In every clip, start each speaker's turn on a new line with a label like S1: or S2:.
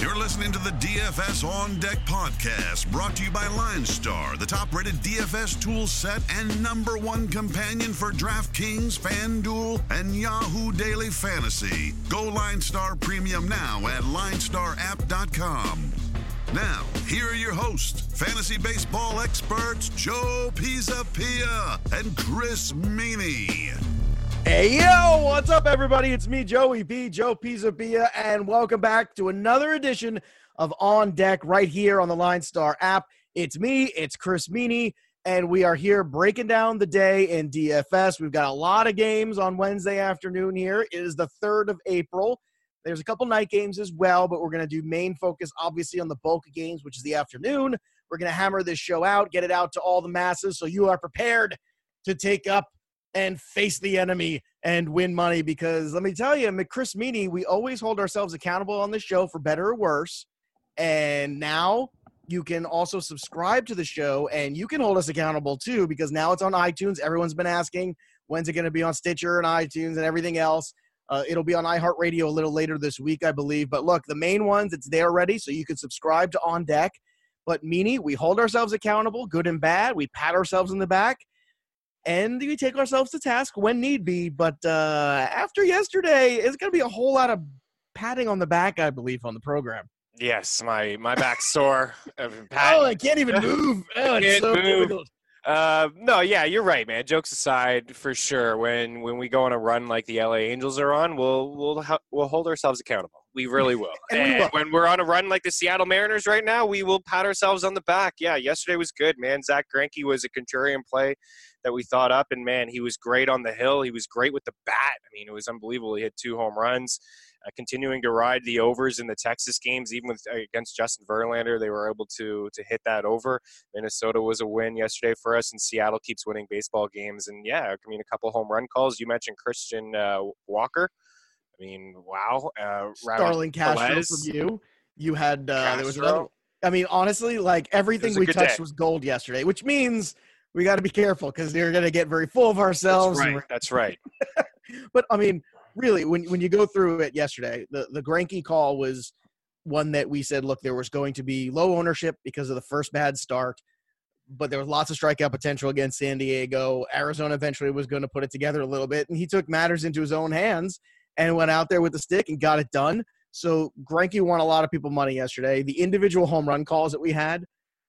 S1: You're listening to the DFS On Deck podcast, brought to you by LineStar, the top rated DFS tool set and number one companion for DraftKings, FanDuel, and Yahoo Daily Fantasy. Go LineStar Premium now at linestarapp.com. Now, here are your hosts, fantasy baseball experts Joe Pisapia and Chris Meaney.
S2: Hey yo, what's up, everybody? It's me, Joey B, Joe Pisapia, and welcome back to another edition of On Deck right here on the LineStar app. It's me, it's Chris Meaney, and we are here breaking down the day in DFS. We've got a lot of games on Wednesday afternoon here. It is the 3rd of April. There's a couple night games as well, but we're going to do main focus, obviously, on the bulk of games, which is the afternoon. We're going to hammer this show out, get it out to all the masses so you are prepared to take up and face the enemy and win money because let me tell you, Chris Meaney, we always hold ourselves accountable on the show for better or worse. And now you can also subscribe to the show and you can hold us accountable too because now it's on iTunes. Everyone's been asking when's it going to be on Stitcher and iTunes and everything else. Uh, it'll be on iHeartRadio a little later this week, I believe. But look, the main ones, it's there already, so you can subscribe to On Deck. But Meaney, we hold ourselves accountable, good and bad. We pat ourselves in the back and we take ourselves to task when need be. But uh, after yesterday, it's going to be a whole lot of patting on the back, I believe, on the program.
S3: Yes, my my back's sore.
S2: oh, I can't even move. Oh, it's
S3: Can't
S2: so
S3: move.
S2: difficult.
S3: Uh, no, yeah, you're right, man. Jokes aside, for sure. When when we go on a run like the LA Angels are on, we'll we'll we'll hold ourselves accountable. We really will.
S2: And we will.
S3: when we're on a run like the Seattle Mariners right now, we will pat ourselves on the back. Yeah, yesterday was good, man. Zack Greinke was a contrarian play that we thought up, and man, he was great on the hill. He was great with the bat. I mean, it was unbelievable. He had two home runs. Uh, continuing to ride the overs in the Texas games, even with uh, against Justin Verlander, they were able to to hit that over. Minnesota was a win yesterday for us, and Seattle keeps winning baseball games. And yeah, I mean, a couple home run calls. You mentioned Christian uh, Walker. I mean, wow. Uh,
S2: Starlin Castro
S3: Perez.
S2: from you. You had uh, there was another. I mean, honestly, like everything
S3: It was a
S2: we touched
S3: day.
S2: was gold yesterday, which means we got to be careful because they're going to get very full of ourselves.
S3: That's right. That's right.
S2: but I mean, really, when when you go through it yesterday, the the Greinke call was one that we said, look, there was going to be low ownership because of the first bad start, but there was lots of strikeout potential against San Diego. Arizona eventually was going to put it together a little bit, and he took matters into his own hands and went out there with the stick and got it done. So Greinke won a lot of people money yesterday. The individual home run calls that we had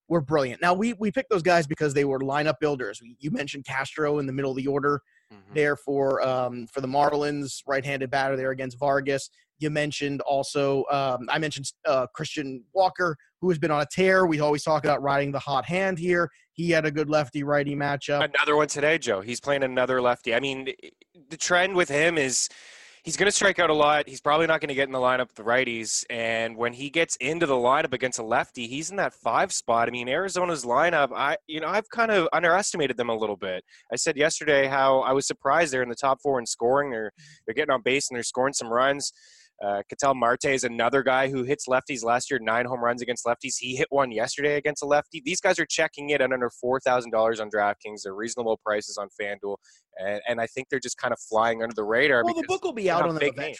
S2: were brilliant. Now we we picked those guys because they were lineup builders. You mentioned Castro in the middle of the order
S3: Mhm.
S2: there for um, for the Marlins, right-handed batter there against Vargas. You mentioned also, um, I mentioned uh, Christian Walker, who has been on a tear. We always talk about riding the hot hand here. He had a good lefty-righty matchup.
S3: Another one today, Joe. He's playing another lefty. I mean, the trend with him is he's going to strike out a lot. He's probably not going to get in the lineup with the righties. And when he gets into the lineup against a lefty, he's in that five spot. I mean, Arizona's lineup, I you know, I've kind of underestimated them a little bit. I said yesterday how I was surprised they're in the top four in scoring. They're they're getting on base and they're scoring some runs. Uh, Ketel Marte is another guy who hits lefties last year, nine home runs against lefties. He hit one yesterday against a lefty. These guys are checking it at under $4,000 on DraftKings. They're reasonable prices on FanDuel. And, and I think they're just kind of flying under the radar.
S2: well, the book will be out on them eventually.
S3: names.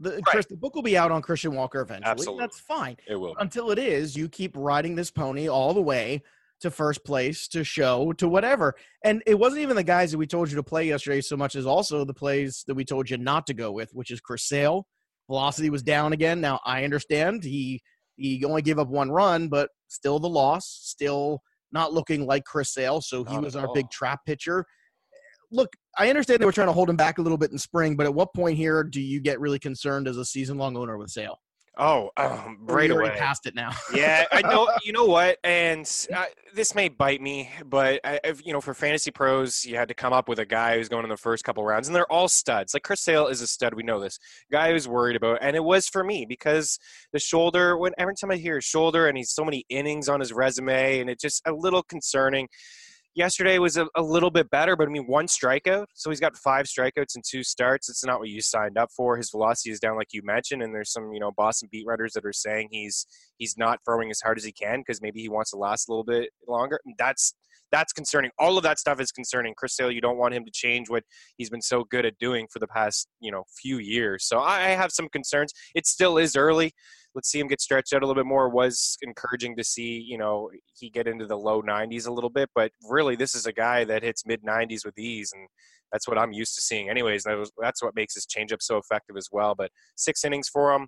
S2: The, Chris, the book will be out on Christian Walker eventually.
S3: Absolutely.
S2: That's fine.
S3: It will.
S2: Until it is, you keep riding this pony all the way to first place, to show, to whatever. And it wasn't even the guys that we told you to play yesterday so much as also the plays that we told you not to go with, which is Chris Sale. Velocity was down again. Now I understand he he only gave up one run, but still the loss, still not looking like Chris Sale. So he
S3: Not
S2: was our big trap pitcher. Look, I understand they were trying to hold him back a little bit in spring, but at what point here do you get really concerned as a season long owner with Sale?
S3: Oh, um, right away.
S2: past it now.
S3: yeah, I know. You know what? And uh, this may bite me, but I, you know, for fantasy pros, you had to come up with a guy who's going in the first couple rounds, and they're all studs. Like Chris Sale is a stud. We know this guy who's worried about, and it was for me because the shoulder. When every time I hear his shoulder, and he's so many innings on his resume, and it's just a little concerning. Yesterday was a, a little bit better, but I mean, one strikeout. So he's got five strikeouts and two starts. It's not what you signed up for. His velocity is down, like you mentioned, and there's some, you know, Boston beat writers that are saying he's he's not throwing as hard as he can because maybe he wants to last a little bit longer. That's that's concerning. All of that stuff is concerning. Chris Sale, you don't want him to change what he's been so good at doing for the past, you know, few years. So I I have some concerns. It still is early. Let's see him get stretched out a little bit more. It was encouraging to see, you know, he get into the low 90s a little bit, but really, this is a guy that hits mid 90s with ease, and that's what I'm used to seeing, anyways. That was, that's what makes his changeup so effective as well. But six innings for him,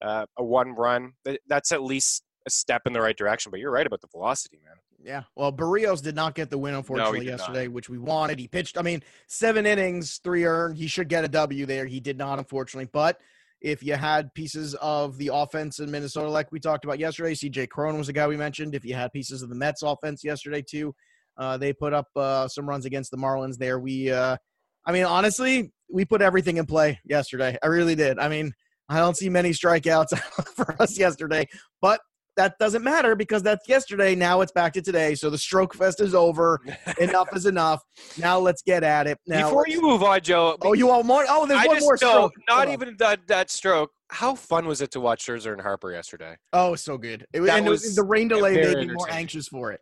S3: uh, a one run, that's at least a step in the right direction. But you're right about the velocity, man.
S2: Yeah. Well, Berrios did not get the win, unfortunately, no, yesterday, not. which we wanted. He pitched, I mean, seven innings, three earned. He should get a W there. He did not, unfortunately. But if you had pieces of the offense in Minnesota, like we talked about yesterday, CJ Cron was a guy we mentioned. If you had pieces of the Mets offense yesterday, too, uh, they put up uh, some runs against the Marlins there. We, uh, I mean, honestly, we put everything in play yesterday. I really did. I mean, I don't see many strikeouts for us yesterday, but that doesn't matter because that's yesterday. Now it's back to today. So the stroke fest is over. enough is enough. Now let's get at it. Now,
S3: Before you move on, Joe.
S2: Oh, you want more? Oh, there's I one more stroke.
S3: Not even that, that stroke. How fun was it to watch Scherzer and Harper yesterday?
S2: Oh, so good. It, and was, it was, the rain delay made me more anxious for it.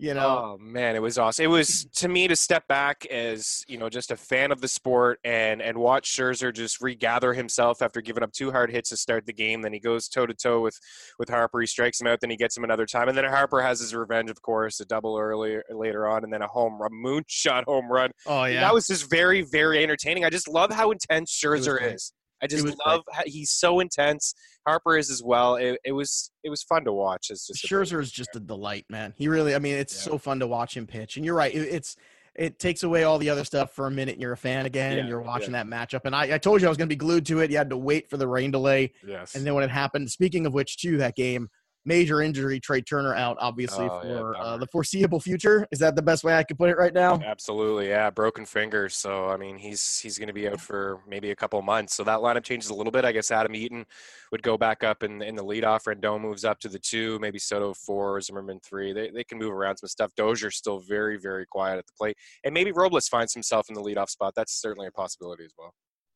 S2: You know,
S3: oh man, it was awesome. It was to me to step back as you know just a fan of the sport and and watch Scherzer just regather himself after giving up two hard hits to start the game. Then he goes toe to toe with with Harper. He strikes him out. Then he gets him another time, and then Harper has his revenge, of course, a double earlier later on, and then a home run, moonshot home run.
S2: Oh yeah,
S3: that was just very very entertaining. I just love how intense Scherzer is. I just love how he's so intense. Harper is as well. It, it was it was fun to watch. It's just
S2: Scherzer is just a delight, man. He really, I mean, it's yeah. so fun to watch him pitch. And you're right, it, it's it takes away all the other stuff for a minute. And you're a fan again, yeah, and you're watching yeah. that matchup. And I, I told you I was going to be glued to it. You had to wait for the rain delay.
S3: Yes.
S2: And then when it happened, speaking of which, too, that game major injury, Trea Turner out, obviously, oh, for yeah, uh, the foreseeable future. Is that the best way I could put it right now?
S3: Absolutely, yeah. Broken fingers. So, I mean, he's he's going to be out for maybe a couple months. So that lineup changes a little bit. I guess Adam Eaton would go back up in, in the leadoff. Rendon moves up to the two, maybe Soto four, Zimmerman three. They, they can move around some stuff. Dozier's still very, very quiet at the plate. And maybe Robles finds himself in the leadoff spot. That's certainly a possibility as well.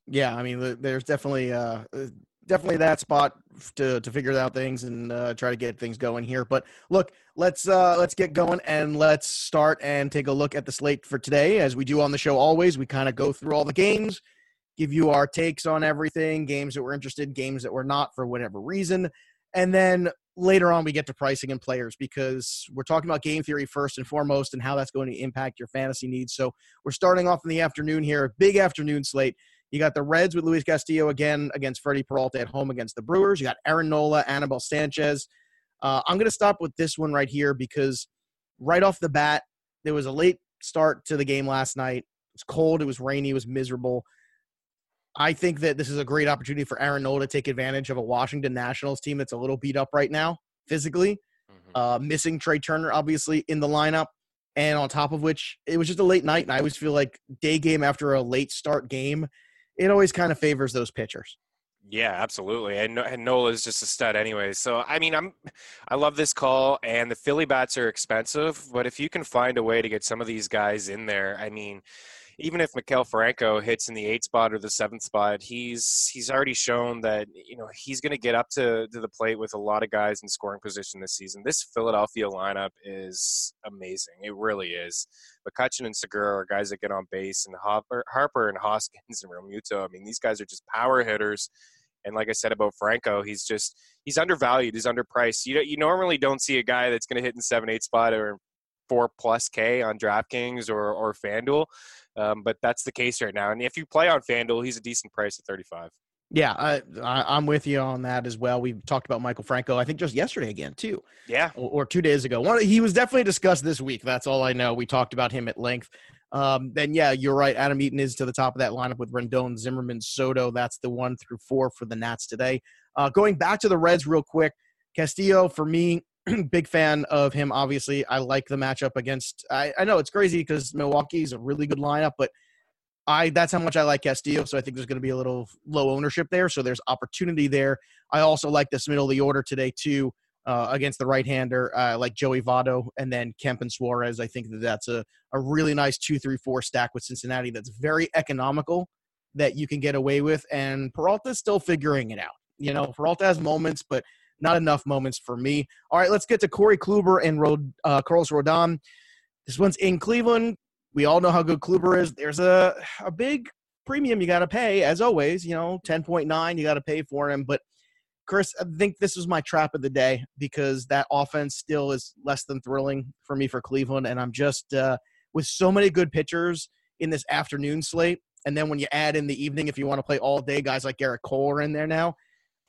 S2: Yeah, I mean, there's definitely uh, definitely that spot to to figure out things and uh, try to get things going here. But look, let's uh, let's get going and let's start and take a look at the slate for today. As we do on the show, always we kind of go through all the games, give you our takes on everything, games that we're interested, games that we're not for whatever reason, and then later on we get to pricing and players because we're talking about game theory first and foremost and how that's going to impact your fantasy needs. So we're starting off in the afternoon here, big afternoon slate. You got the Reds with Luis Castillo again against Freddie Peralta at home against the Brewers. You got Aaron Nola, Anibal Sanchez. Uh, I'm going to stop with this one right here because right off the bat, there was a late start to the game last night. It was cold, it was rainy, it was miserable. I think that this is a great opportunity for Aaron Nola to take advantage of a Washington Nationals team that's a little beat up right now physically, mm-hmm. uh, missing Trea Turner obviously in the lineup, and on top of which it was just a late night, and I always feel like day game after a late start game it always kind of favors those pitchers.
S3: Yeah, absolutely. And, and is just a stud anyway. So, I mean, I'm, I love this call and the Philly bats are expensive, but if you can find a way to get some of these guys in there, I mean, even if Maikel Franco hits in the eighth spot or the seventh spot, he's he's already shown that you know he's going to get up to, to the plate with a lot of guys in scoring position this season. This Philadelphia lineup is amazing. It really is. McCutchen and Segura are guys that get on base, and Harper, Harper and Hoskins and Realmuto. I mean, these guys are just power hitters. And like I said about Franco, he's just he's undervalued. He's underpriced. You you normally don't see a guy that's going to hit in seven eight spot or four plus K on DraftKings or or FanDuel. Um, but that's the case right now. And if you play on FanDuel, he's a decent price at 35.
S2: Yeah, I, I, am with you on that as well. We talked about Maikel Franco, I think just yesterday again too.
S3: Yeah,
S2: or, or two days ago. One, he was definitely discussed this week. That's all I know. We talked about him at length. Um, then yeah, you're right. Adam Eaton is to the top of that lineup with Rendon, Zimmerman, Soto. That's the one through four for the Nats today. Uh, going back to the Reds real quick, Castillo for me big fan of him. Obviously, I like the matchup against. I, I know it's crazy because Milwaukee's a really good lineup, but I that's how much I like Castillo. So I think there's going to be a little low ownership there. So there's opportunity there. I also like this middle of the order today too. Uh, against the right-hander uh, like Joey Votto and then Kemp and Suarez. I think that that's a, a really nice two, three, four stack with Cincinnati. That's very economical that you can get away with. And Peralta's still figuring it out. You know, Peralta has moments, but not enough moments for me. All right, let's get to Corey Kluber and Rod, uh, Carlos Rodon. This one's in Cleveland. We all know how good Kluber is. There's a, a big premium you got to pay, as always. You know, 10.9, you got to pay for him. But Chris, I think this was my trap of the day because that offense still is less than thrilling for me for Cleveland, and I'm just uh, with so many good pitchers in this afternoon slate, and then when you add in the evening, if you want to play all day, guys like Gerrit Cole are in there now.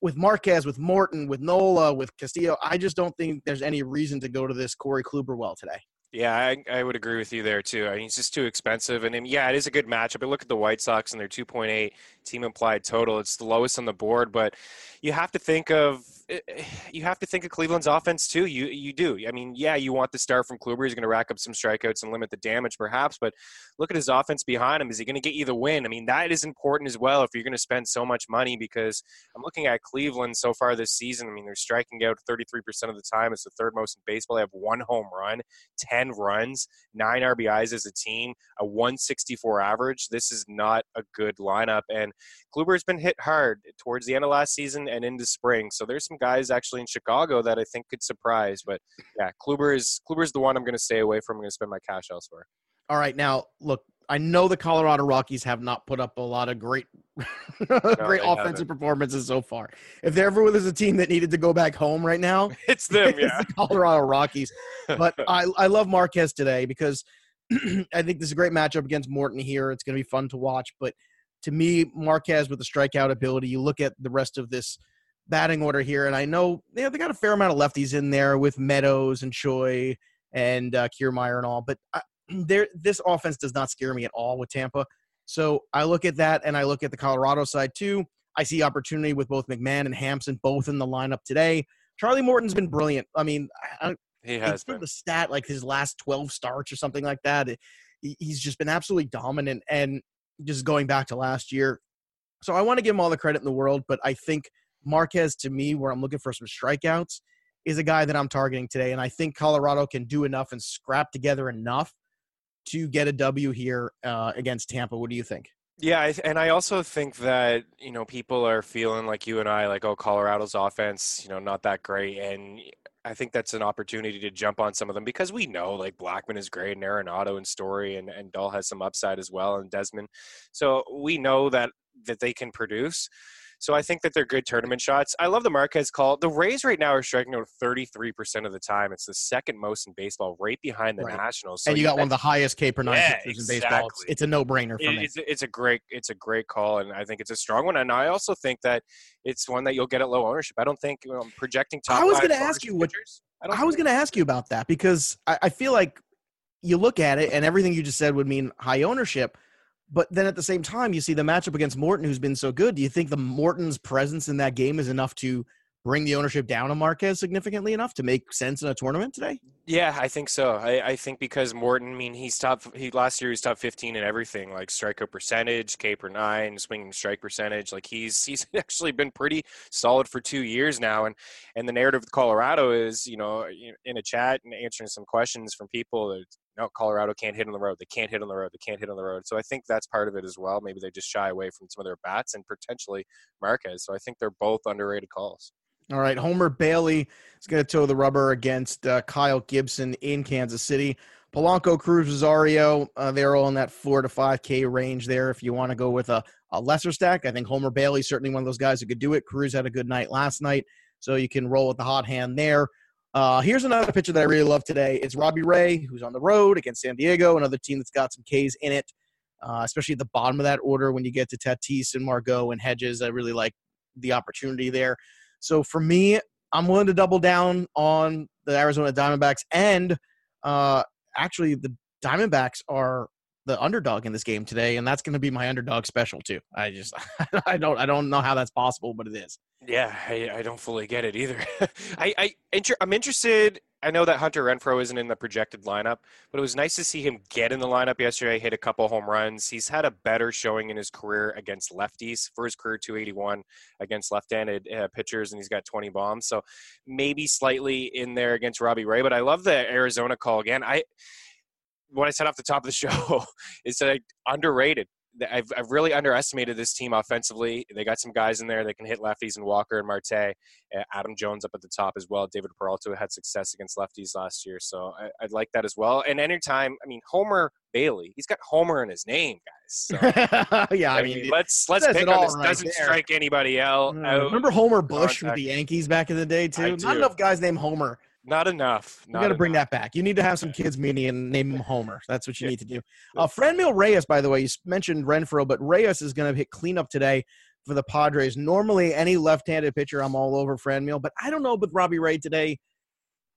S2: With Marquez, with Morton, with Nola, with Castillo, I just don't think there's any reason to go to this Corey Kluber well today.
S3: Yeah, I, I, would agree with you there too. I mean, it's just too expensive. And yeah, it is a good matchup. But look at the White Sox and their 2.8 team implied total. It's the lowest on the board, but you have to think of Eh, eh, you have to think of Cleveland's offense too. You you do. I mean, yeah, you want the star from Kluber. He's going to rack up some strikeouts and limit the damage, perhaps. But look at his offense behind him. Is he going to get you the win? I mean, that is important as well if you're going to spend so much money. Because I'm looking at Cleveland so far this season. I mean, they're striking out 33% of the time. It's the third most in baseball. They have one home run, 10 runs, nine RBIs as a team, a 164 average. This is not a good lineup. And Kluber's been hit hard towards the end of last season and into spring. So there's some guys actually in Chicago that I think could surprise. But yeah, Kluber is Kluber is the one I'm going to stay away from. I'm going to spend my cash elsewhere.
S2: All right, now look, I know the Colorado Rockies have not put up a lot of great, no, great offensive haven't. performances so far. If there ever was a team that needed to go back home right now,
S3: it's them. Yeah,
S2: it's the Colorado Rockies. But I, I love Marquez today because I think this is a great matchup against Morton here. It's going to be fun to watch. But to me, Marquez with the strikeout ability, you look at the rest of this batting order here, and I know you know, they got a fair amount of lefties in there with Meadows and Choi and uh, Kiermaier and all, but I, there this offense does not scare me at all with Tampa. So I look at that, and I look at the Colorado side too. I see opportunity with both McMahon and Hampson both in the lineup today. Charlie Morton's been brilliant. I mean, I,
S3: he has
S2: been the stat like his last 12 starts or something like that. he's just been absolutely dominant. And just going back to last year. So I want to give him all the credit in the world, but I think Marquez, to me, where I'm looking for some strikeouts, is a guy that I'm targeting today. And I think Colorado can do enough and scrap together enough to get a W here uh, against Tampa. What do you think?
S3: Yeah, and I also think that you know people are feeling like you and I, like, oh, Colorado's offense, you know, not that great, and I think that's an opportunity to jump on some of them because we know like Blackmon is great and Arenado and Story and, and Dahl has some upside as well and Desmond. So we know that that they can produce. So I think that they're good tournament shots. I love the Marquez call. The Rays right now are striking out 33% of the time. It's the second most in baseball, right behind the right. Nationals.
S2: So and you got one of the highest K per nine yeah, in baseball. It's, it's, a no brainer for
S3: it,
S2: me.
S3: It's, it's, a great, it's a great call, and I think it's a strong one. And I also think that it's one that you'll get at low ownership. I don't think you know, projecting top.
S2: I was going to ask you what. I, I was going to ask you about that because I, I feel like you look at it, and everything you just said would mean high ownership. But then at the same time, you see the matchup against Morton, who's been so good. Do you think the Morton's presence in that game is enough to bring the ownership down on Marquez significantly enough to make sense in a tournament today?
S3: Yeah, I think so. I, I think because Morton, I mean, he's top. He last year he was top fifteen in everything, like strikeout percentage, K per nine, swinging strike percentage. Like he's he's actually been pretty solid for two years now. And and the narrative of Colorado is, you know, in a chat and answering some questions from people no, Colorado can't hit on the road. They can't hit on the road. They can't hit on the road. So I think that's part of it as well. Maybe they just shy away from some of their bats and potentially Marquez. So I think they're both underrated calls.
S2: All right, Homer Bailey is going to toe the rubber against uh, Kyle Gibson in Kansas City. Polanco, Cruz, Rosario, uh, they're all in that four to five K range there. If you want to go with a, a lesser stack, I think Homer Bailey certainly one of those guys who could do it. Cruz had a good night last night, so you can roll with the hot hand there. Uh, here's another pitcher that I really love today. It's Robbie Ray, who's on the road against San Diego, another team that's got some Ks in it, uh, especially at the bottom of that order when you get to Tatis and Margot and Hedges. I really like the opportunity there. So for me, I'm willing to double down on the Arizona Diamondbacks, and uh, actually, the Diamondbacks are the underdog in this game today, and that's going to be my underdog special too. I just I don't I don't know how that's possible, but it is.
S3: Yeah, I, I don't fully get it either. I, I inter- I'm interested. I know that Hunter Renfroe isn't in the projected lineup, but it was nice to see him get in the lineup yesterday. Hit a couple home runs. He's had a better showing in his career against lefties. For his career, 281 against left-handed uh, pitchers, and he's got 20 bombs. So maybe slightly in there against Robbie Ray. But I love the Arizona call again. I what I said off the top of the show is that I, underrated I've, I've really underestimated this team offensively. They got some guys in there that can hit lefties and Walker and Marte. Adam Jones up at the top as well. David Peralta had success against lefties last year, so I, would like that as well. And anytime, I mean, Homer Bailey, he's got Homer in his name, guys. So,
S2: yeah,
S3: I, I mean, let's let's pick on this. Right Doesn't there. strike anybody else.
S2: Mm. Remember Homer Bush with the Yankees back in the day too? Not enough guys named Homer.
S3: Not enough.
S2: Not you got to bring that back. You need to have some kids meeting and name him Homer. That's what you need to do. Uh, Franmil Reyes, by the way, you mentioned Renfroe, but Reyes is going to hit cleanup today for the Padres. Normally, any left-handed pitcher, I'm all over Franmil, but I don't know with Robbie Ray today.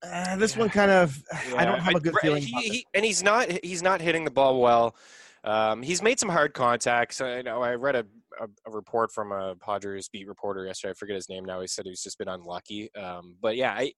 S2: Uh, this yeah. one kind of, yeah. I don't have a good feeling.
S3: He, he, and he's not, he's not hitting the ball well. Um, he's made some hard contacts. I know I read a a, a, report from a Padres beat reporter yesterday. I forget his name now. He said he's just been unlucky. Um, but yeah, I,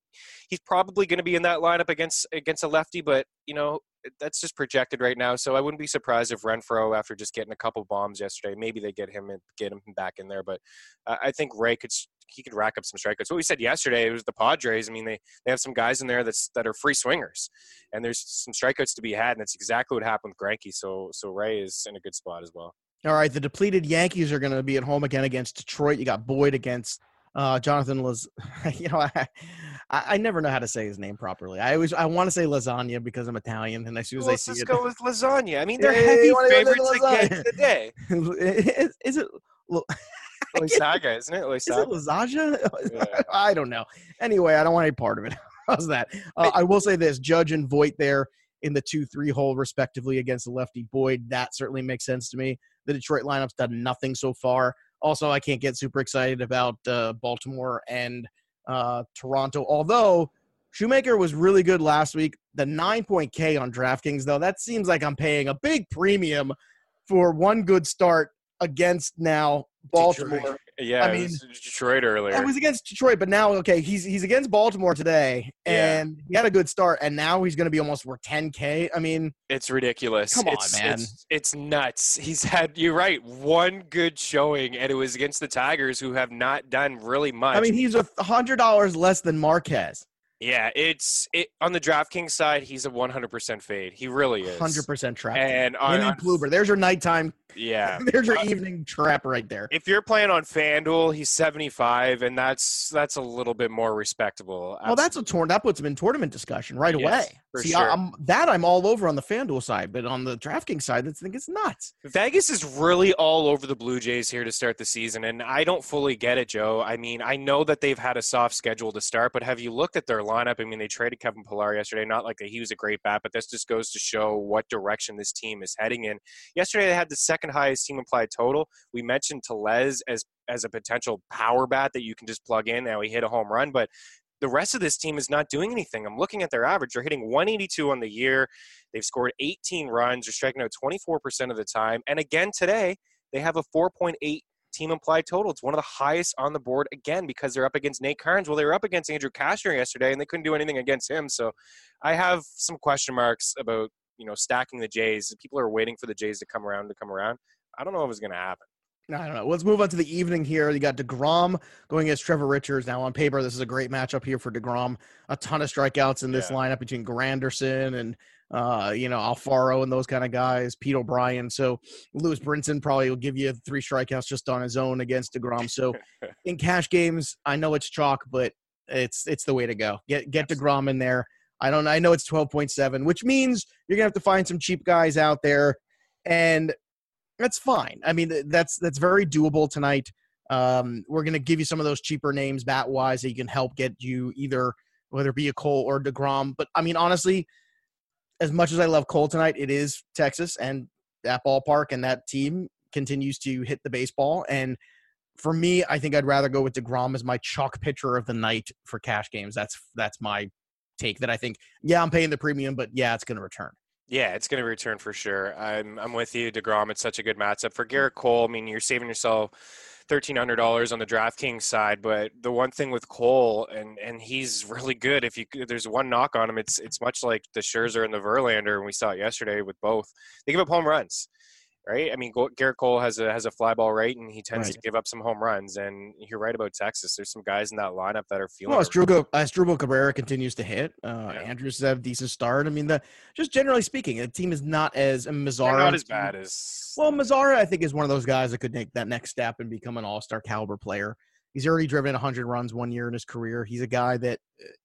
S3: he's probably going to be in that lineup against against a lefty. But you know, that's just projected right now. So I wouldn't be surprised if Renfroe, after just getting a couple bombs yesterday, maybe they get him and get him back in there. But uh, I think Ray could he could rack up some strikeouts. What we said yesterday it was the Padres. I mean, they they have some guys in there that's that are free swingers, and there's some strikeouts to be had, and that's exactly what happened with Greinke. So so Ray is in a good spot as well.
S2: All right, the depleted Yankees are going to be at home again against Detroit. You got Boyd against uh, Jonathan Laz. you know, I, I never know how to say his name properly. I always I want to say lasagna because I'm Italian, and as soon as
S3: well,
S2: I see
S3: let's
S2: it,
S3: go with lasagna. I mean, they're heavy favorites again today.
S2: is, is it?
S3: Loaisiga, isn't it?
S2: Is it lasagna? Yeah. I don't know. Anyway, I don't want any part of it. How's that? Uh, I will say this: Judge and Voit there in the two-three hole respectively against the lefty Boyd. That certainly makes sense to me. The Detroit lineup's done nothing so far. Also, I can't get super excited about uh, Baltimore and uh, Toronto, although Shoemaker was really good last week. The nine point K on DraftKings, though, that seems like I'm paying a big premium for one good start against now Baltimore. Detroit.
S3: Yeah, I mean Detroit earlier.
S2: It was against Detroit, but now okay, he's he's against Baltimore today, and yeah. he had a good start, and now he's going to be almost worth 10k. I mean,
S3: it's ridiculous.
S2: Come on,
S3: it's,
S2: man,
S3: it's, it's nuts. He's had you're right, one good showing, and it was against the Tigers, who have not done really much.
S2: I mean, he's a hundred dollars less than Marquez.
S3: Yeah, it's it on the DraftKings side. He's a 100% fade. He really is
S2: 100% trap.
S3: And on,
S2: on Kluber, there's your nighttime.
S3: Yeah,
S2: there's your uh, evening trap right there.
S3: If you're playing on FanDuel, he's 75, and that's that's a little bit more respectable.
S2: Absolutely. Well, that's a torn. That puts him in tournament discussion right yes, away. See, sure. I'm, that I'm all over on the FanDuel side, but on the DraftKings side, I think it's nuts.
S3: Vegas is really all over the Blue Jays here to start the season, and I don't fully get it, Joe. I mean, I know that they've had a soft schedule to start, but have you looked at their lineup? I mean, they traded Kevin Pillar yesterday. Not like that he was a great bat, but this just goes to show what direction this team is heading in. Yesterday, they had the second highest team implied total. We mentioned Tellez as as a potential power bat that you can just plug in. Now he hit a home run, but the rest of this team is not doing anything. I'm looking at their average. They're hitting 182 on the year. They've scored 18 runs. They're striking out 24% of the time. And again today, they have a 4.8 team implied total. It's one of the highest on the board again because they're up against Nate Karns. Well, they were up against Andrew Cashner yesterday, and they couldn't do anything against him. So I have some question marks about you know stacking the Jays. People are waiting for the Jays to come around to come around. I don't know if it's going to happen.
S2: I don't know. Let's move on to the evening here. You got DeGrom going against Trevor Richards. Now, on paper, this is a great matchup here for DeGrom. A ton of strikeouts in this yeah. lineup between Granderson and, uh, you know, Alfaro and those kind of guys, Pete O'Brien. So, Lewis Brinson probably will give you three strikeouts just on his own against DeGrom. So, in cash games, I know it's chalk, but it's it's the way to go. Get get DeGrom in there. I don't I know it's 12.7, which means you're going to have to find some cheap guys out there. And that's fine. I mean, that's that's very doable tonight. Um, we're going to give you some of those cheaper names bat wise that you can help get you either whether it be a Cole or Degrom. But I mean, honestly, as much as I love Cole tonight, it is Texas and that ballpark and that team continues to hit the baseball. And for me, I think I'd rather go with Degrom as my chalk pitcher of the night for cash games. That's that's my take. That I think, yeah, I'm paying the premium, but yeah, it's going to return.
S3: Yeah, it's going to return for sure. I'm I'm with you, Degrom. It's such a good matchup for mm. Gerrit Cole. I mean, you're saving yourself thirteen hundred dollars on the DraftKings side, but the one thing with Cole, and and he's really good. If you there's one knock on him, it's it's much like the Scherzer and the Verlander, and we saw it yesterday with both. They give up home runs right? I mean, Gerrit Cole has a has a fly ball rate, and he tends
S2: Right.
S3: to give up some home runs. And you're right about Texas. There's some guys in that lineup that are feeling.
S2: Well,
S3: it.
S2: Asdrubal, Asdrubal Cabrera continues to hit. Uh,
S3: Yeah.
S2: Andrus have a decent start. I mean, the just generally speaking, the team is not as Mazara.
S3: not as bad as.
S2: Well, Mazara, I think, is one of those guys that could take that next step and become an all-star caliber player. He's already driven 100 runs one year in his career. He's a guy that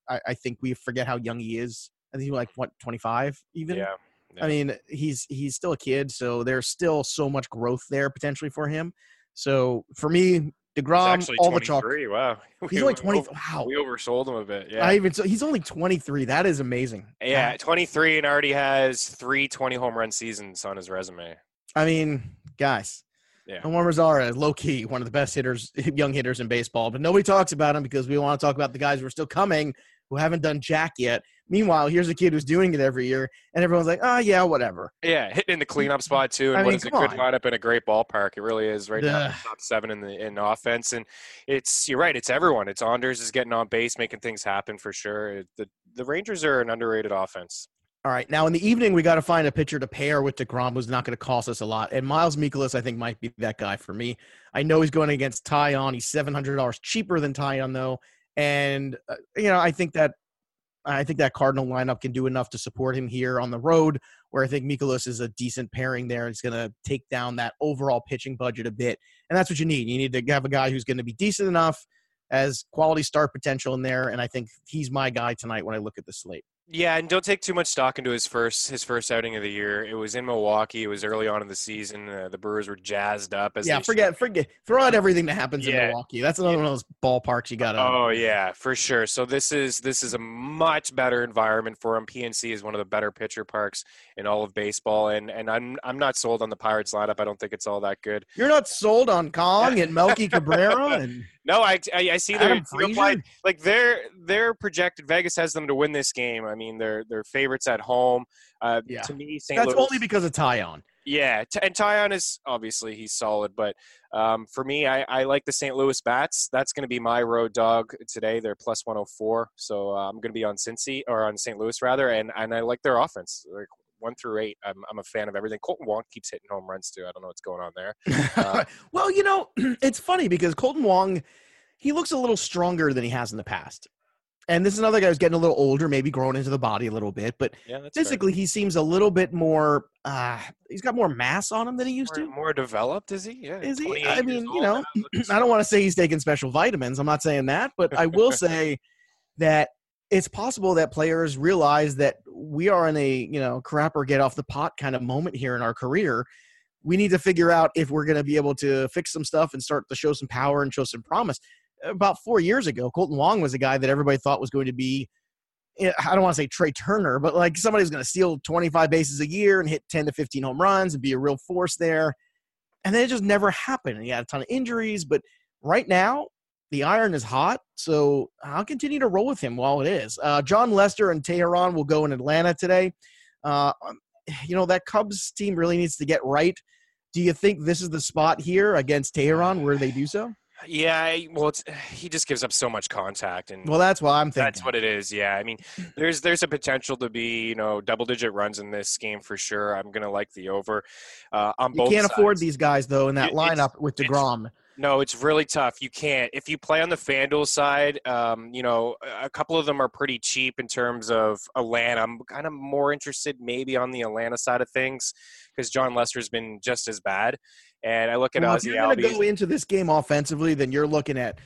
S2: uh, I, I think we forget how young he is. I think he's like what 25 even.
S3: yeah.
S2: I mean, he's he's still a kid, so there's still so much growth there potentially for him. So for me,
S3: He's
S2: Degrom, all the chalk.
S3: 23. Wow.
S2: He's
S3: We-
S2: only 20.
S3: over-
S2: Wow.
S3: We oversold him a bit. Yeah.
S2: I even so he's only 23. That is amazing.
S3: yeah. 23 and already has three 20 home run seasons on his resume.
S2: I mean, guys.
S3: Yeah.
S2: Omar Mazara is low key one of the best hitters, young hitters in baseball, but nobody talks about him because we want to talk about the guys who are still coming who haven't done jack yet. Meanwhile, here's a kid who's doing it every year, and everyone's like, "Oh yeah, whatever."
S3: Yeah, hitting in the cleanup spot too, and
S2: I
S3: what
S2: mean,
S3: is a good
S2: on.
S3: lineup in a great ballpark. It really is right now, top seven in the in offense, and it's you're right. It's everyone. It's Andrus is getting on base, making things happen for sure. The the Rangers are an underrated offense.
S2: All right, now in the evening we got to find a pitcher to pair with Degrom, who's not going to cost us a lot. And Miles Mikolas, I think, might be that guy for me. I know he's going against Taillon. He's seven hundred dollars cheaper than Taillon, though, and uh, you know I think that I think that Cardinal lineup can do enough to support him here on the road. Where I think Mikolas is a decent pairing there. He's going to take down that overall pitching budget a bit, and that's what you need. You need to have a guy who's going to be decent enough, as quality start potential in there, and I think he's my guy tonight when I look at the slate.
S3: Yeah, and don't take too much stock into his first his first outing of the year. It was in Milwaukee. It was early on in the season. Uh, the Brewers were jazzed up. As
S2: yeah, forget, forget, throw out everything that happens in Milwaukee. That's another one of those ballparks you got to.
S3: Oh yeah, for sure. So this is this is a much better environment for him. PNC is one of the better pitcher parks in all of baseball, and and I'm I'm not sold on the Pirates lineup. I don't think it's all that good.
S2: You're not sold on Kang and Melky Cabrera and
S3: No, I I, I see their like- they're they're projected. Vegas has them to win this game. I mean, they're they're favorites at home. Uh,
S2: Yeah.
S3: To me, St.
S2: That's
S3: Louis.
S2: only because of Taillon.
S3: Yeah, and Taillon is obviously he's solid, but um, for me, I, I like the St. Louis Bats. That's going to be my road dog today. They're plus 104, so uh, I'm going to be on Cincy or on St. Louis rather, and and I like their offense. Like one through eight, I'm I'm a fan of everything. Kolten Wong keeps hitting home runs too. I don't know what's going on there. Uh,
S2: well, you know, it's funny because Kolten Wong, he looks a little stronger than he has in the past. And this is another guy who's getting a little older, maybe growing into the body a little bit, but
S3: Yeah, that's fair.
S2: physically he seems a little bit more. Uh, he's got more mass on him than he used
S3: more,
S2: to.
S3: more developed, is he? Yeah,
S2: Is he? I mean, you know, I don't want to say he's taking special vitamins. I'm not saying that, but I will say that it's possible that players realize that we are in a you know crap or get off the pot kind of moment here in our career. We need to figure out if we're going to be able to fix some stuff and start to show some power and show some promise. About four years ago, Kolten Wong was a guy that everybody thought was going to be. eh, I don't want to say Trea Turner, but like somebody who's going to steal 25 bases a year and hit 10 to 15 home runs and be a real force there. And then it just never happened. He had a ton of injuries, but right now the iron is hot, so I'll continue to roll with him while it is. Uh, Jon Lester and Teheran will go in Atlanta today. Uh, um, you know that Cubs team really needs to get right. Do you think this is the spot here against Teheran where they do so?
S3: Yeah, well, it's, he just gives up so much contact, and
S2: Well, that's what I'm thinking.
S3: That's what it is. Yeah, I mean, there's there's a potential to be you know double digit runs in this game for sure. I'm gonna like the over. Uh, on
S2: you
S3: both
S2: can't afford these guys though in that
S3: it's-
S2: lineup with Degrom.
S3: No, it's really tough. You can't if you play on the FanDuel side. Um, you know, a couple of them are pretty cheap in terms of Atlanta. I'm kind of more interested maybe on the Atlanta side of things because Jon Lester's been just as bad. And I look at
S2: Well, if you're going to go into this game offensively, then you're looking at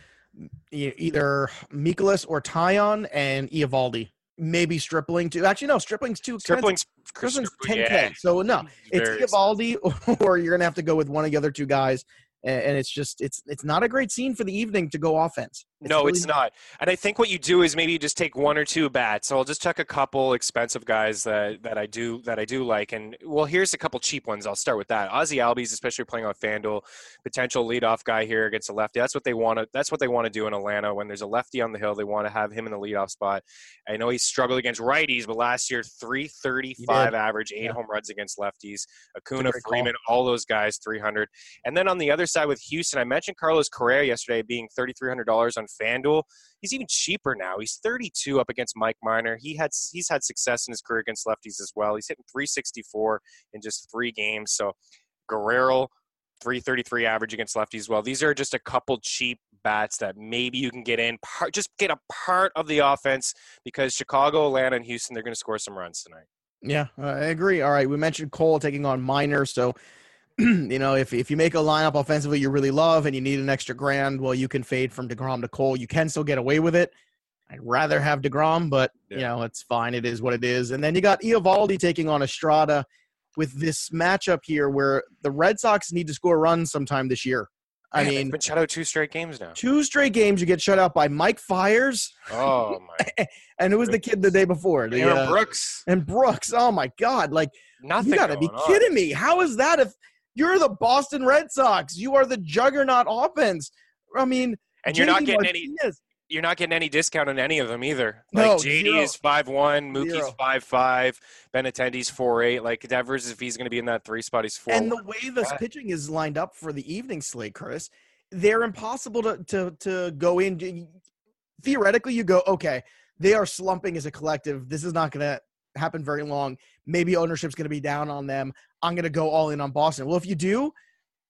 S2: either Mikolas or Taillon and Eovaldi. Maybe Stripling too. Actually, no, Stripling's too expensive.
S3: Stripling's
S2: Stripling's 10K.
S3: yeah.
S2: So no, it's
S3: Very
S2: Eovaldi or you're going to have to go with one of the other two guys. And it's just it's it's not a great scene for the evening to go offense.
S3: No,
S2: really
S3: it's not. And I think what you do is maybe you just take one or two bats. So I'll just check a couple expensive guys that, that I do that I do like. And well, here's a couple cheap ones. I'll start with that. Ozzy Albies, especially playing on FanDuel, potential leadoff guy here against a lefty. That's what they want to. That's what they want to do in Atlanta. When there's a lefty on the hill, they want to have him in the leadoff spot. I know he struggled against righties, but last year 335 average, eight
S2: Yeah.
S3: home runs against lefties. Acuna. Freeman, all those guys 300. And then on the other side with Houston, I mentioned Carlos Correa yesterday being $3,300 on FanDuel. He's even cheaper now. He's 32 up against Mike Minor. He had he's had success in his career against lefties as well. He's hitting 364 in just three games. So Guerrero, 333 average against lefties. Well, these are just a couple cheap bats that maybe you can get in, part, just get a part of the offense because Chicago, Atlanta, and Houston, they're going to score some runs tonight.
S2: Yeah, I agree. All right, we mentioned Cole taking on Minor, so you know if if you make a lineup offensively you really love and you need an extra grand, well, you can fade from Degrom to Cole. You can still get away with it. I'd rather have Degrom, but yeah. you know it's fine. It is what it is. And then you got Eovaldi taking on Estrada with this matchup here, where the Red Sox need to score runs sometime this year. I Man, mean,
S3: been shut out two straight games now.
S2: Two straight games, you get shut out by Mike Fiers.
S3: Oh my!
S2: and who was the kid the day before?
S3: The, uh, Brooks.
S2: And Brooks. Oh my God! Like
S3: nothing.
S2: You got to be kidding me! How is that? If you're the Boston Red Sox, you are the juggernaut offense. I mean,
S3: and you're not getting Martinez, any you're not getting any discount on any of them either. Like no, JD zero. is five one, Mookie's five five, Benintendi's four eight. Like Devers, if he's going to be in that three spot, he's four.
S2: And the way this pitching is lined up for the evening slate, Chris, they're impossible to to to go in. Theoretically, you go okay. They are slumping as a collective. This is not going to happen very long. Maybe ownership's going to be down on them. I'm going to go all in on Boston. Well, if you do,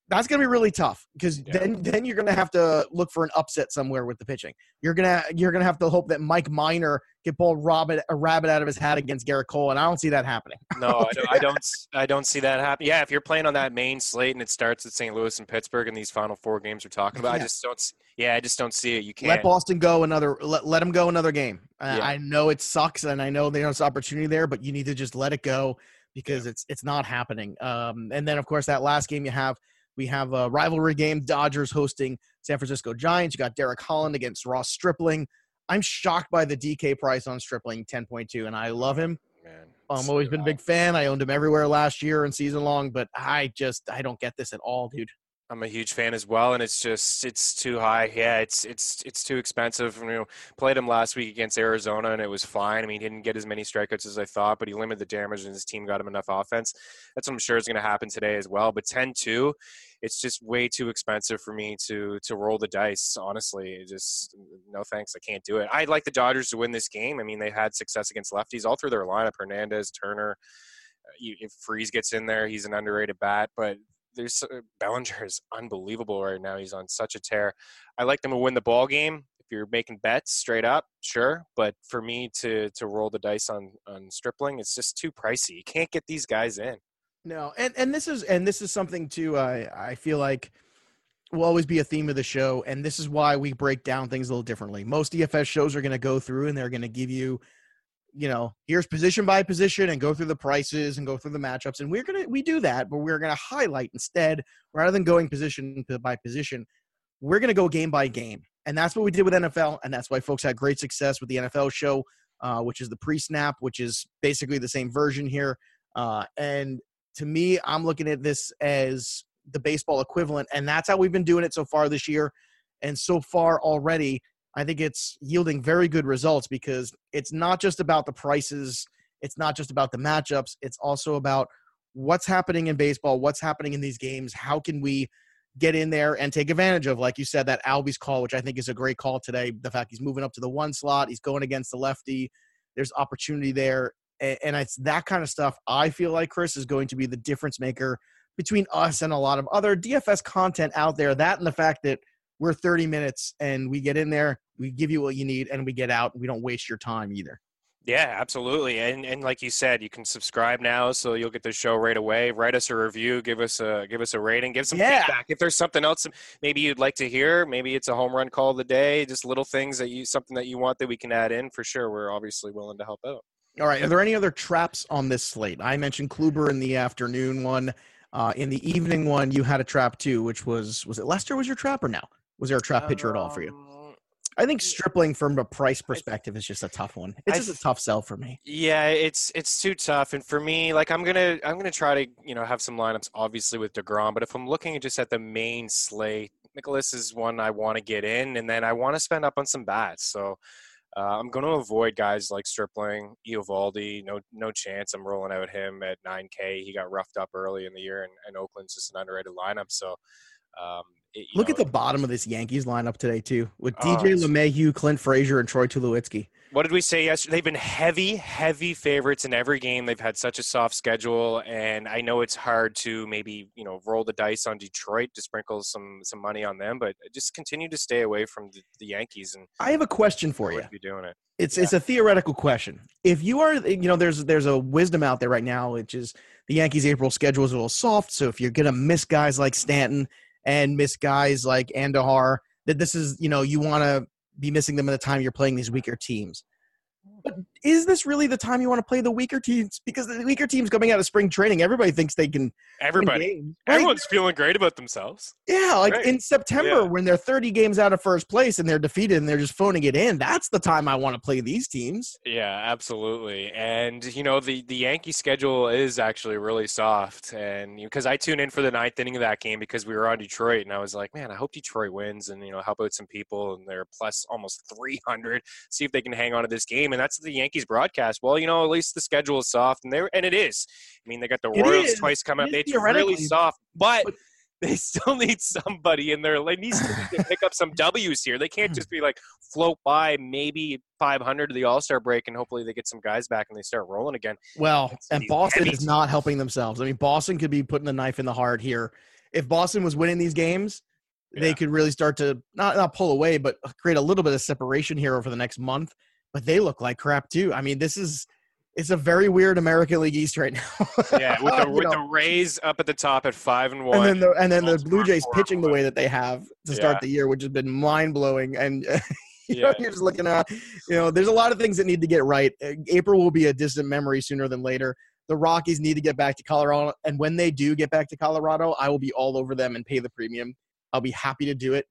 S2: that's going to be really tough because yeah. then then you're going to have to look for an upset somewhere with the pitching. You're gonna you're gonna have to hope that Mike Minor can pull rabbit, a rabbit out of his hat against Gerrit Cole, and I don't see that happening.
S3: No, I, don't, I don't. I don't see that happen. Yeah, if you're playing on that main slate and it starts at St. Louis and Pittsburgh and these final four games we're talking about, yeah. I just don't. Yeah, I just don't see it. You can't
S2: let Boston go another. Let let them go another game. Yeah. I know it sucks, and I know there's opportunity there, but you need to just let it go because it's it's not happening. Um, and then of course that last game you have we have a rivalry game, Dodgers hosting San Francisco Giants. You got Derek Holland against Ross Stripling. I'm shocked by the DK price on Stripling, 10.2, and I love him. Man, I've always been a big fan. I owned him everywhere last year and season long, but I just I don't get this at all, dude.
S3: I'm a huge fan as well, and it's just it's too high. Yeah, it's it's it's too expensive. You know, played him last week against Arizona, and it was fine. I mean, he didn't get as many strikeouts as I thought, but he limited the damage, and his team got him enough offense. That's what I'm sure is going to happen today as well. But 10-2, it's just way too expensive for me to to roll the dice. Honestly, it just no thanks. I can't do it. I'd like the Dodgers to win this game. I mean, they had success against lefties all through their lineup: Hernandez, Turner. Uh, if Freese gets in there, he's an underrated bat, but there's uh, Bellinger is unbelievable right now. He's on such a tear. I like them to win the ball game. If you're making bets straight up, sure. But for me to to roll the dice on on Stripling, it's just too pricey. You can't get these guys in.
S2: No, and and this is and this is something too. I I feel like will always be a theme of the show, and this is why we break down things a little differently. Most DFS shows are going to go through and they're going to give you you know, here's position by position and go through the prices and go through the matchups. And we're going to, we do that, but we're going to highlight instead, rather than going position by position, we're going to go game by game. And that's what we did with NFL. And that's why folks had great success with the NFL show, uh, which is the pre snap, which is basically the same version here. Uh, and to me, I'm looking at this as the baseball equivalent. And that's how we've been doing it so far this year. And so far already, I think it's yielding very good results because it's not just about the prices, it's not just about the matchups, it's also about what's happening in baseball, what's happening in these games, how can we get in there and take advantage of, like you said, that Albies call, which I think is a great call today. The fact he's moving up to the one slot, he's going against the lefty. There's opportunity there. And it's that kind of stuff I feel like, Chris, is going to be the difference maker between us and a lot of other DFS content out there. That and the fact that we're 30 minutes and we get in there, we give you what you need, and we get out. We don't waste your time either.
S3: Yeah, absolutely. And and like you said, you can subscribe now, so you'll get the show right away. Write us a review, give us a give us a rating, give some yeah. feedback. If there's something else maybe you'd like to hear, maybe it's a home run call of the day, just little things that you something that you want that we can add in for sure. We're obviously willing to help out.
S2: All right. Are there any other traps on this slate? I mentioned Kluber in the afternoon one. Uh, in the evening one, you had a trap too, which was was it Lester was your trap or no? Was there a trap pitcher at all for you? Um, I think stripling from a price perspective is just a tough one. It's just a tough sell for me.
S3: Yeah, it's it's too tough, and for me, like I'm gonna I'm gonna try to you know have some lineups obviously with Degrom, but if I'm looking just at the main slate, Mikolas is one I want to get in, and then I want to spend up on some bats. So uh, I'm going to avoid guys like Stripling, Eovaldi. No, no chance. I'm rolling out him at 9K. He got roughed up early in the year, and, and Oakland's just an underrated lineup. So um,
S2: Look know, at the bottom of this Yankees lineup today too, with DJ oh, LeMahieu, Clint Frazier, and Troy Tulowitzki.
S3: What did we say yesterday? They've been heavy, heavy favorites in every game. They've had such a soft schedule, and I know it's hard to maybe you know roll the dice on Detroit to sprinkle some some money on them, but just continue to stay away from the, the Yankees. And
S2: I have a question for you.
S3: Be doing it.
S2: It's yeah. it's a theoretical question. If you are, you know, there's there's a wisdom out there right now, which is the Yankees' April schedule is a little soft. So if you're gonna miss guys like Stanton and miss guys like Andujar. that this is you know you want to be missing them at the time you're playing these weaker teams. But is this really the time you want to play the weaker teams? Because the weaker teams coming out of spring training, everybody thinks they can.
S3: Everybody, right? everyone's feeling great about themselves.
S2: Yeah, like right. in September yeah. when they're 30 games out of first place and they're defeated and they're just phoning it in. That's the time I want to play these teams.
S3: Yeah, absolutely. And you know the the Yankee schedule is actually really soft, and because I tuned in for the ninth inning of that game because we were on Detroit, and I was like, man, I hope Detroit wins and you know help out some people, and they're plus almost 300. See if they can hang on to this game, and that's the Yankees broadcast. Well, you know, at least the schedule is soft, and they and it is. I mean, they got the Royals twice coming up. It's really soft, but, but they still need somebody in there. They need to pick up some W's here. They can't just be like float by maybe 500 to the All Star break, and hopefully they get some guys back and they start rolling again.
S2: Well, and Boston is not helping themselves. I mean, Boston could be putting the knife in the heart here. If Boston was winning these games, yeah. they could really start to not not pull away, but create a little bit of separation here over the next month but they look like crap too. I mean, this is it's a very weird American League East right now.
S3: yeah, with the with the Rays up at the top at five and one,
S2: and then the and then the Blue Jays pitching the way that they have to start yeah. the year, which has been mind blowing. And you yeah. know, you're just looking at, you know, there's a lot of things that need to get right. Uh, April will be a distant memory sooner than later. The Rockies need to get back to Colorado, and when they do get back to Colorado, I will be all over them and pay the premium. I'll be happy to do it.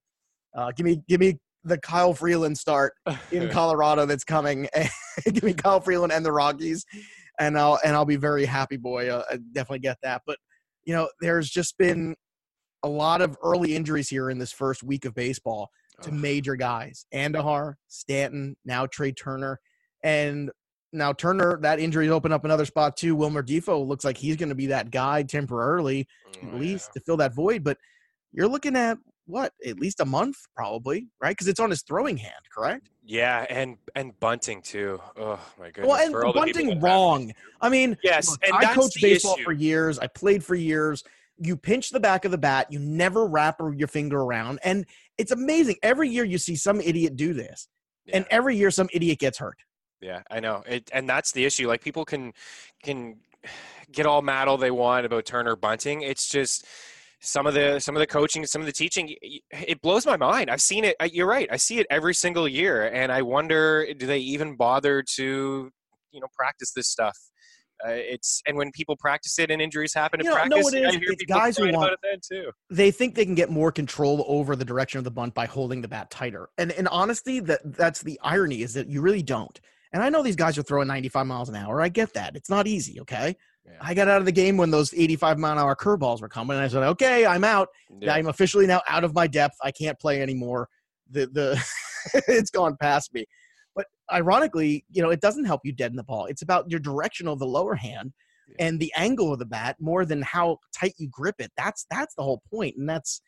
S2: Uh, give me give me the Kyle Freeland start in Colorado that's coming. Give me Kyle Freeland and the Rockies, and I'll and I'll be very happy, boy. Uh, I definitely get that. But you know, there's just been a lot of early injuries here in this first week of baseball to major guys: Andujar, Stanton, now Trea Turner, and now Turner. That injury opened up another spot too. Wilmer Difo looks like he's going to be that guy temporarily, oh, at least yeah. to fill that void. But you're looking at what at least a month probably right? Because it's on his throwing hand correct?
S3: Yeah and and bunting too. Oh my goodness
S2: well and bunting wrong. I mean
S3: yes look, and
S2: i coached baseball issue. for years i played for years. You pinch the back of the bat you never wrap your finger around and it's amazing. Every year you see some idiot do this yeah. and every year some idiot gets hurt.
S3: Yeah i know it and that's the issue like people can can get all mad all they want about turner bunting it's just some of the some of the coaching some of the teaching it blows my mind i've seen it you're right i see it every single year and i wonder do they even bother to you know practice this stuff uh, it's and when people practice it and injuries happen in
S2: you know,
S3: practice,
S2: no, it is. it's guys who want, it too. They think they can get more control over the direction of the bunt by holding the bat tighter. And in honesty, that that's the irony is that you really don't. And I know these guys are throwing 95 miles an hour. I get that. It's not easy, okay? Yeah. I got out of the game when those 85 mile an hour curveballs were coming. And I said, okay, I'm out. Yeah. I'm officially now out of my depth. I can't play anymore. The the it's gone past me. But ironically, you know, it doesn't help you deaden the ball. It's about your direction of the lower hand yeah. and the angle of the bat more than how tight you grip it. That's that's the whole point. And that's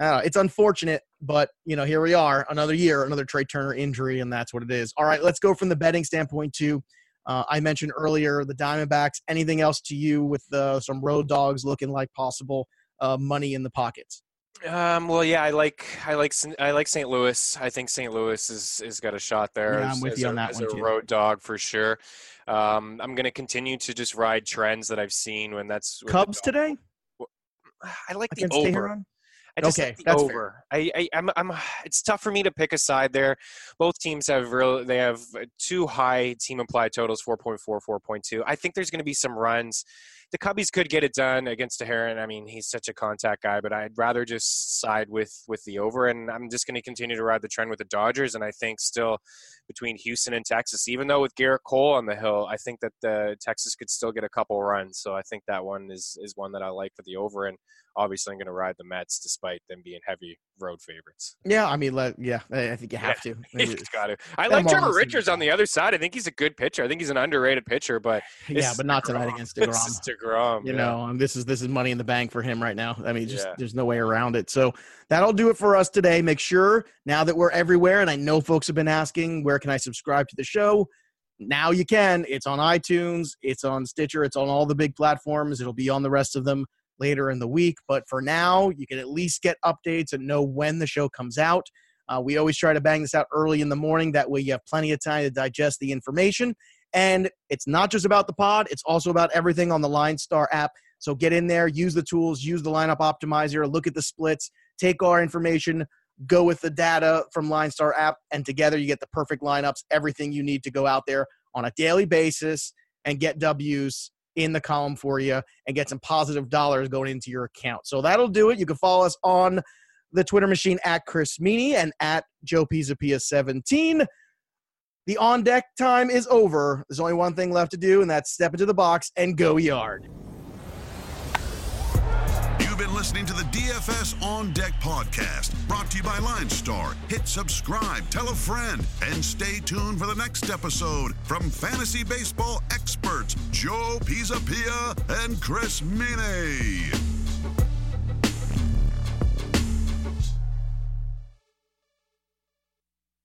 S2: uh, it's unfortunate, but you know, here we are, another year, another Trea Turner injury, and that's what it is. All right, let's go from the betting standpoint too. Uh, I mentioned earlier the Diamondbacks. Anything else to you with the, some road dogs looking like possible uh, money in the pockets?
S3: Um, well, yeah, I like I like I like St. Louis. I think St. Louis is is got a shot there.
S2: Yeah, I'm with
S3: as
S2: you
S3: a,
S2: on that
S3: as
S2: one
S3: a
S2: too.
S3: road dog for sure. Um, I'm going to continue to just ride trends that I've seen when that's
S2: Cubs today.
S3: I like the over. I just okay, that's over. I, I, I'm, I'm. It's tough for me to pick a side there. Both teams have real. They have uh, two high team implied totals, 4.4, 4.2. I think there's going to be some runs. The Cubbies could get it done against Teheran. I mean, he's such a contact guy, but I'd rather just side with with the over, and I'm just going to continue to ride the trend with the Dodgers. And I think still between Houston and Texas, even though with Gerrit Cole on the hill, I think that the Texas could still get a couple runs. So I think that one is is one that I like for the over. And obviously I'm going to ride the Mets despite them being heavy road favorites.
S2: Yeah, I mean, let, yeah, I think you have
S3: yeah,
S2: to.
S3: you got to. I like Trevor Richards on the other side. I think he's a good pitcher. I think he's an underrated pitcher, but
S2: yeah, but not tonight against deGrom.
S3: This is deGrom.
S2: You yeah. know, um, this is this is money in the bank for him right now. I mean, just yeah. there's no way around it. So that'll do it for us today. Make sure now that we're everywhere, and I know folks have been asking, where can I subscribe to the show? Now you can. It's on iTunes, it's on Stitcher, it's on all the big platforms. It'll be on the rest of them later in the week. But for now, you can at least get updates and know when the show comes out. Uh, we always try to bang this out early in the morning. That way, you have plenty of time to digest the information. And it's not just about the pod, it's also about everything on the LineStar app. So get in there, use the tools, use the lineup optimizer, look at the splits, take our information, go with the data from LineStar app, and together you get the perfect lineups, everything you need to go out there on a daily basis and get W's in the column for you and get some positive dollars going into your account. So that'll do it. You can follow us on the Twitter machine at Chris Meaney and at Joe Pisapia 17. The on deck time is over. There's only one thing left to do, and that's step into the box and go yard.
S1: Listening to the DFS On Deck podcast, brought to you by LineStar. Hit subscribe, tell a friend, and stay tuned for the next episode from fantasy baseball experts Joe Pisapia and Chris Meaney.